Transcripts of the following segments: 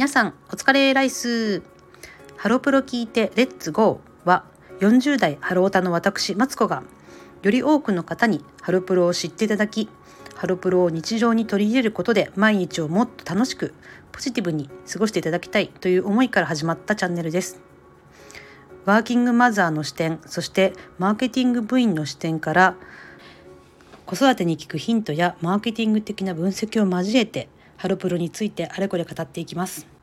皆さんお疲れライス。ハロプロ聞いてレッツゴー。は40代ハロータの私マツコがより多くの方にハロプロを知っていただきハロプロを日常に取り入れることで毎日をもっと楽しくポジティブに過ごしていただきたいという思いから始まったチャンネルです。ワーキングマザーの視点そしてマーケティング部員の視点から子育てに効くヒントやマーケティング的な分析を交えてハロプロについてあれこれ語っていきます。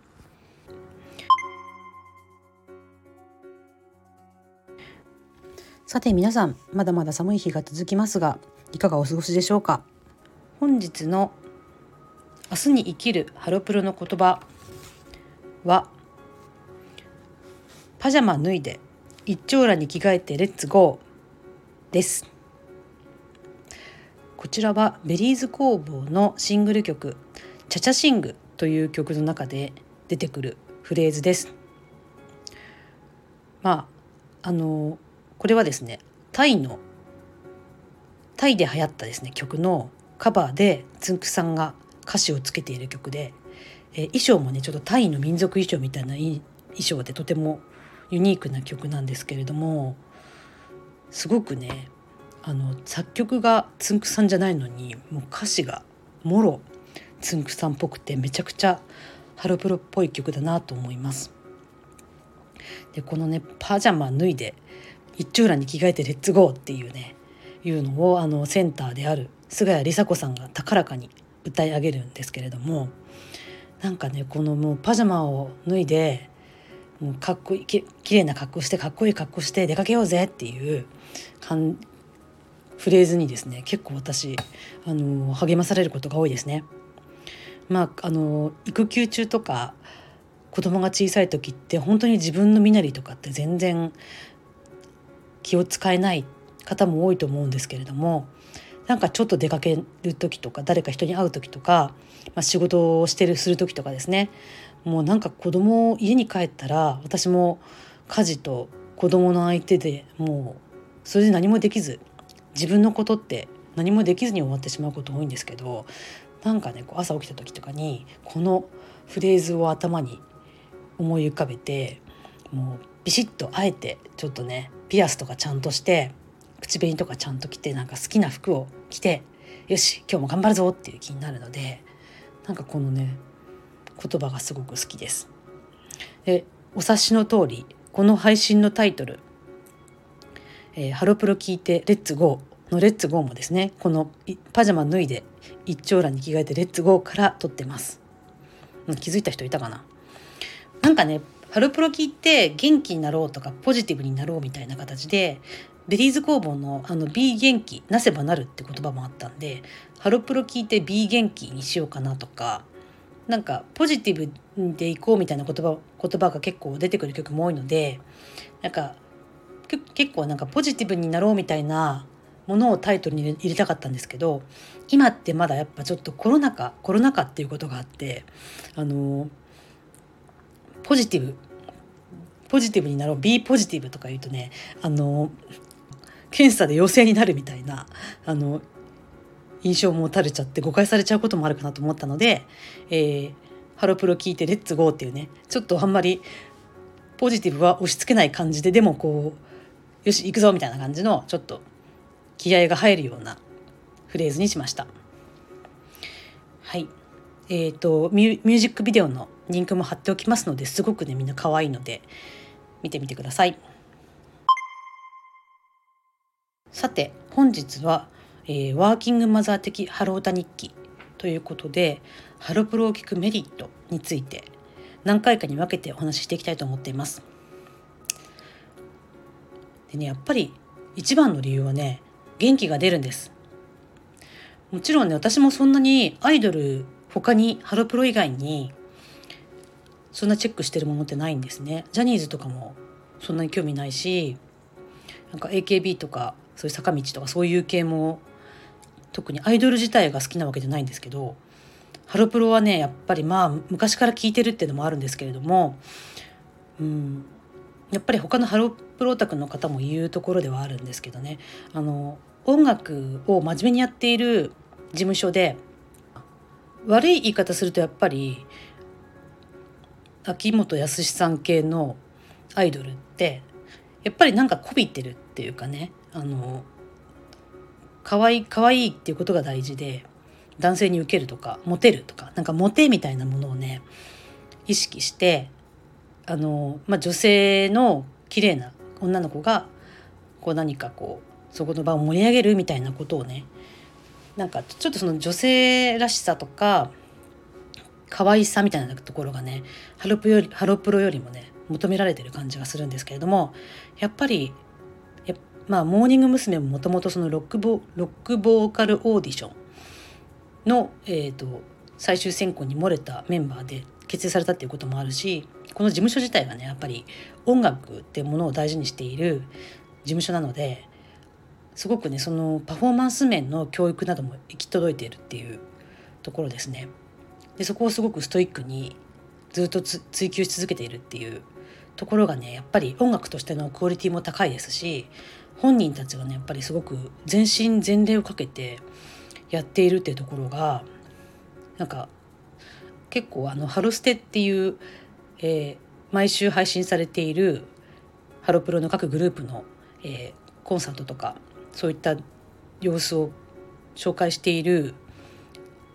さて皆さんまだまだ寒い日が続きますがいかがお過ごしでしょうか？本日の明日に生きるハロプロの言葉はパジャマ脱いで一丁羅に着替えてレッツゴーですこちらはベリーズ工房のシングル曲「チャチャシング」という曲の中で出てくるフレーズです。まああのこれはですねタイのタイで流行ったですね曲のカバーでつんくさんが歌詞をつけている曲で、え衣装もねちょっとタイの民族衣装みたいな衣装でとてもユニークな曲なんですけれどもすごくねあの作曲がつんくさんじゃないのにもう歌詞がもろつんくさんっぽくてめちゃくちゃハロプロっぽい曲だなと思います。でこのねパジャマ脱いで一丁羅に着替えてレッツゴーっていうねいうのをあのセンターである菅谷梨紗子さんが高らかに歌い上げるんですけれどもなんかねこのもうパジャマを脱いでもうかっこいいききれいな格好してかっこいい格好して出かけようぜっていうフレーズにですね結構私あの励まされることが多いですね。まあ、あの育休中とか子供が小さい時って本当に自分の身なりとかって全然気を使えない方も多いと思うんですけれどもなんかちょっと出かける時とか誰か人に会う時とか、まあ、仕事をしてるする時とかですね。もうなんか子供を家に帰ったら私も家事と子供の相手でもうそれで何もできず自分のことって何もできずに終わってしまうこと多いんですけどなんかねこう朝起きた時とかにこのフレーズを頭に思い浮かべてもうビシッとあえてちょっとねピアスとかちゃんとして口紅とかちゃんと着てなんか好きな服を着てよし今日も頑張るぞっていう気になるのでなんかこのね言葉がすごく好きです。でお察しの通りこの配信のタイトルえー、ハロプロ聞いてレッツゴーのレッツゴーもですねこのパジャマ脱いで一丁羅に着替えてレッツゴーから撮ってます気づいた人いたかな？なんかねハロプロ聞いて元気になろうとかポジティブになろうみたいな形でベリーズ工房のあの B 元気なせばなるって言葉もあったんでハロプロ聞いて B 元気にしようかなとかなんかポジティブでいこうみたいな言葉言葉が結構出てくる曲も多いのでなんか結構なんかポジティブになろうみたいなものをタイトルに入れたかったんですけど今ってまだやっぱちょっとコロナ禍コロナ禍っていうことがあってあのポジティブ。ポジティブになろう。B ポジティブとか言うとねあの検査で陽性になるみたいなあの印象も持たれちゃって誤解されちゃうこともあるかなと思ったので、えー、ハロプロ聞いてレッツゴーっていうねちょっとあんまりポジティブは押し付けない感じででもこうよし行くぞみたいな感じのちょっと気合が入るようなフレーズにしました。はい。えーと、ミュージックビデオのリンクも貼っておきますのですごくねみんな可愛いので見てみてくださいさて本日は、えー、ワーキングマザー的ハロータ日記ということでハロプロを聞くメリットについて何回かに分けてお話ししていきたいと思っています。でねやっぱり一番の理由はね元気が出るんですもちろんね私もそんなにアイドル他にハロプロ以外にそんなチェックしてるものってないんですね。ジャニーズとかもそんなに興味ないしなんか AKB とかそういう坂道とかそういう系も特にアイドル自体が好きなわけじゃないんですけどハロプロはねやっぱりまあ昔から聴いてるっていうのもあるんですけれども、うん、やっぱり他のハロプロオタクの方も言うところではあるんですけどね。あの音楽を真面目にやっている事務所で悪い言い方するとやっぱり秋元康さん系のアイドルってやっぱりなんかこびてるっていうかねあの可愛い可愛いっていうことが大事で男性に受けるとかモテるとかなんかモテみたいなものをね意識してあの、まあ、女性の綺麗な女の子がこう何かこうそこの場を盛り上げるみたいなことをねなんかちょっとその女性らしさとか可愛さみたいなところがねハロプよりハロプロよりもね求められてる感じがするんですけれどもやっぱりまあモーニング娘。ももともとそのロックボロックボーカルオーディションの、えーと、最終選考に漏れたメンバーで結成されたっていうこともあるしこの事務所自体がねやっぱり音楽っていうものを大事にしている事務所なのですごくねそのパフォーマンス面の教育なども行き届いているっていうところですね。でそこをすごくストイックにずっと追求し続けているっていうところがねやっぱり音楽としてのクオリティも高いですし本人たちがねやっぱりすごく全身全霊をかけてやっているっていうところがなんか結構あの「ハロステ」っていう、えー、毎週配信されているハロプロの各グループの、えー、コンサートとかそういった様子を紹介している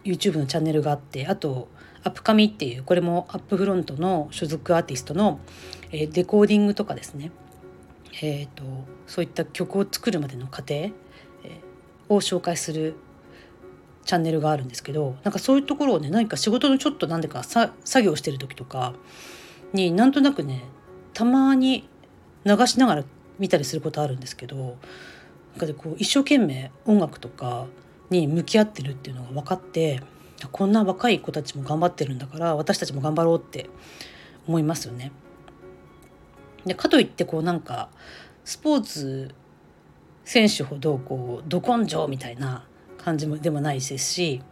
YouTube のチャンネルがあってあとアップカミっていうこれもアップフロントの所属アーティストの、えデコーディングとかですね、えーと、そういった曲を作るまでの過程、え、を紹介するチャンネルがあるんですけどなんかそういうところをね何か仕事のちょっと何でか作業してる時とかになんとなくねたまに流しながら見たりすることあるんですけどなんかでこう一生懸命音楽とかに向き合ってるっていうのが分かってこんな若い子たちも頑張ってるんだから私たちも頑張ろうって思いますよね。でかといってこうなんかスポーツ選手ほどこうど根性みたいな感じもでもないですし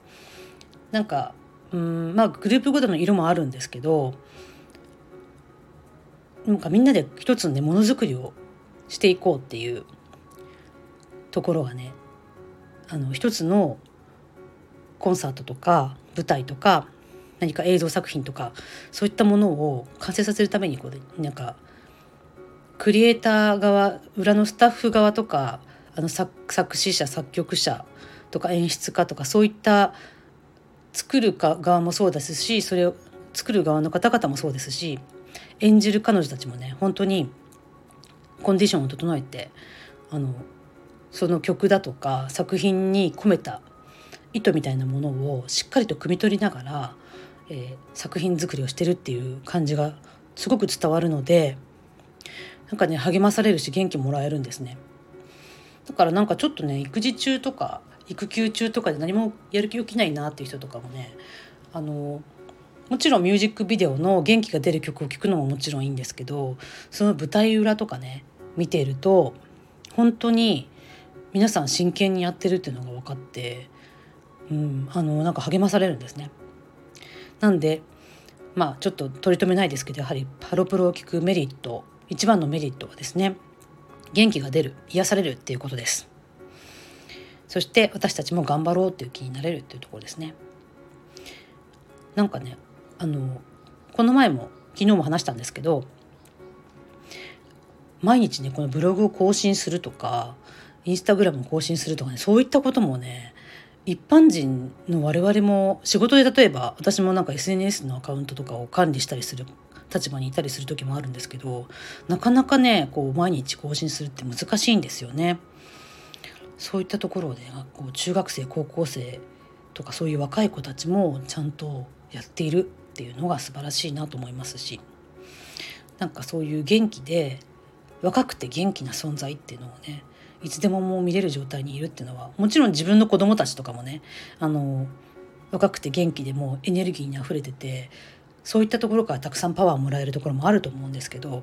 なんかうんまあグループごとの色もあるんですけどなんかみんなで一つのねものづくりをしていこうっていうところがねあの一つのコンサートとか舞台とか何か映像作品とかそういったものを完成させるためにこうなんかクリエイター側裏のスタッフ側とかあの作詞者作曲者とか演出家とかそういった作る側もそうですしそれを作る側の方々もそうですし演じる彼女たちもね本当にコンディションを整えてあのその曲だとか作品に込めた意図みたいなものをしっかりと汲み取りながら、えー、作品作りをしてるっていう感じがすごく伝わるのでなんかね励まされるし元気もらえるんですね。だからなんかちょっとね育児中とか育休中とかで何もやる気起きないなっていう人とかもねあのもちろんミュージックビデオの元気が出る曲を聴くのももちろんいいんですけどその舞台裏とかね見ていると本当に皆さん真剣にやってるっていうのが分かってうん、あのなんか励まされるんですね。なんでまあちょっと取り留めないですけどやはりハロプロを聞くメリット一番のメリットはですね元気が出る癒されるっていうことです。そして私たちも頑張ろうっていう気になれるっていうところですね。なんかねあのこの前も昨日も話したんですけど毎日ねこのブログを更新するとかインスタグラムを更新するとかねそういったこともね一般人の我々も仕事で例えば私もなんか SNS のアカウントとかを管理したりする立場にいたりする時もあるんですけどなかなかねこう毎日更新するって難しいんですよね。そういったところでこう中学生高校生とかそういう若い子たちもちゃんとやっているっていうのが素晴らしいなと思いますしなんかそういう元気で若くて元気な存在っていうのをねいつでももう見れる状態にいるっていうのはもちろん自分の子供たちとかもねあの若くて元気でもうエネルギーにあふれててそういったところからたくさんパワーをもらえるところもあると思うんですけど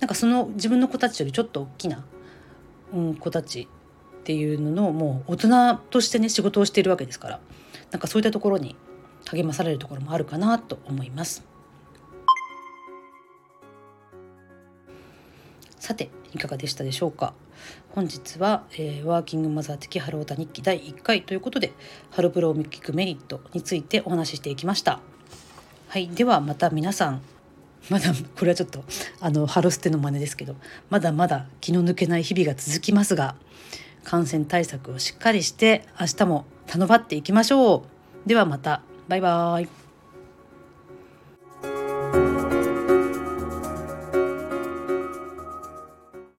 なんかその自分の子たちよりちょっと大きな、うん、子たちっていうののもう大人としてね仕事をしているわけですからなんかそういったところに励まされるところもあるかなと思います。さていかがでしたでしょうか？本日は、えー、ワーキングマザー的ハロータ日記第1回ということでハロプロを聞くメリットについてお話ししていきました。はいではまた皆さんまだこれはちょっとあのハロステの真似ですけどまだまだ気の抜けない日々が続きますが感染対策をしっかりして明日も頼まっていきましょう。ではまた。バイバーイ。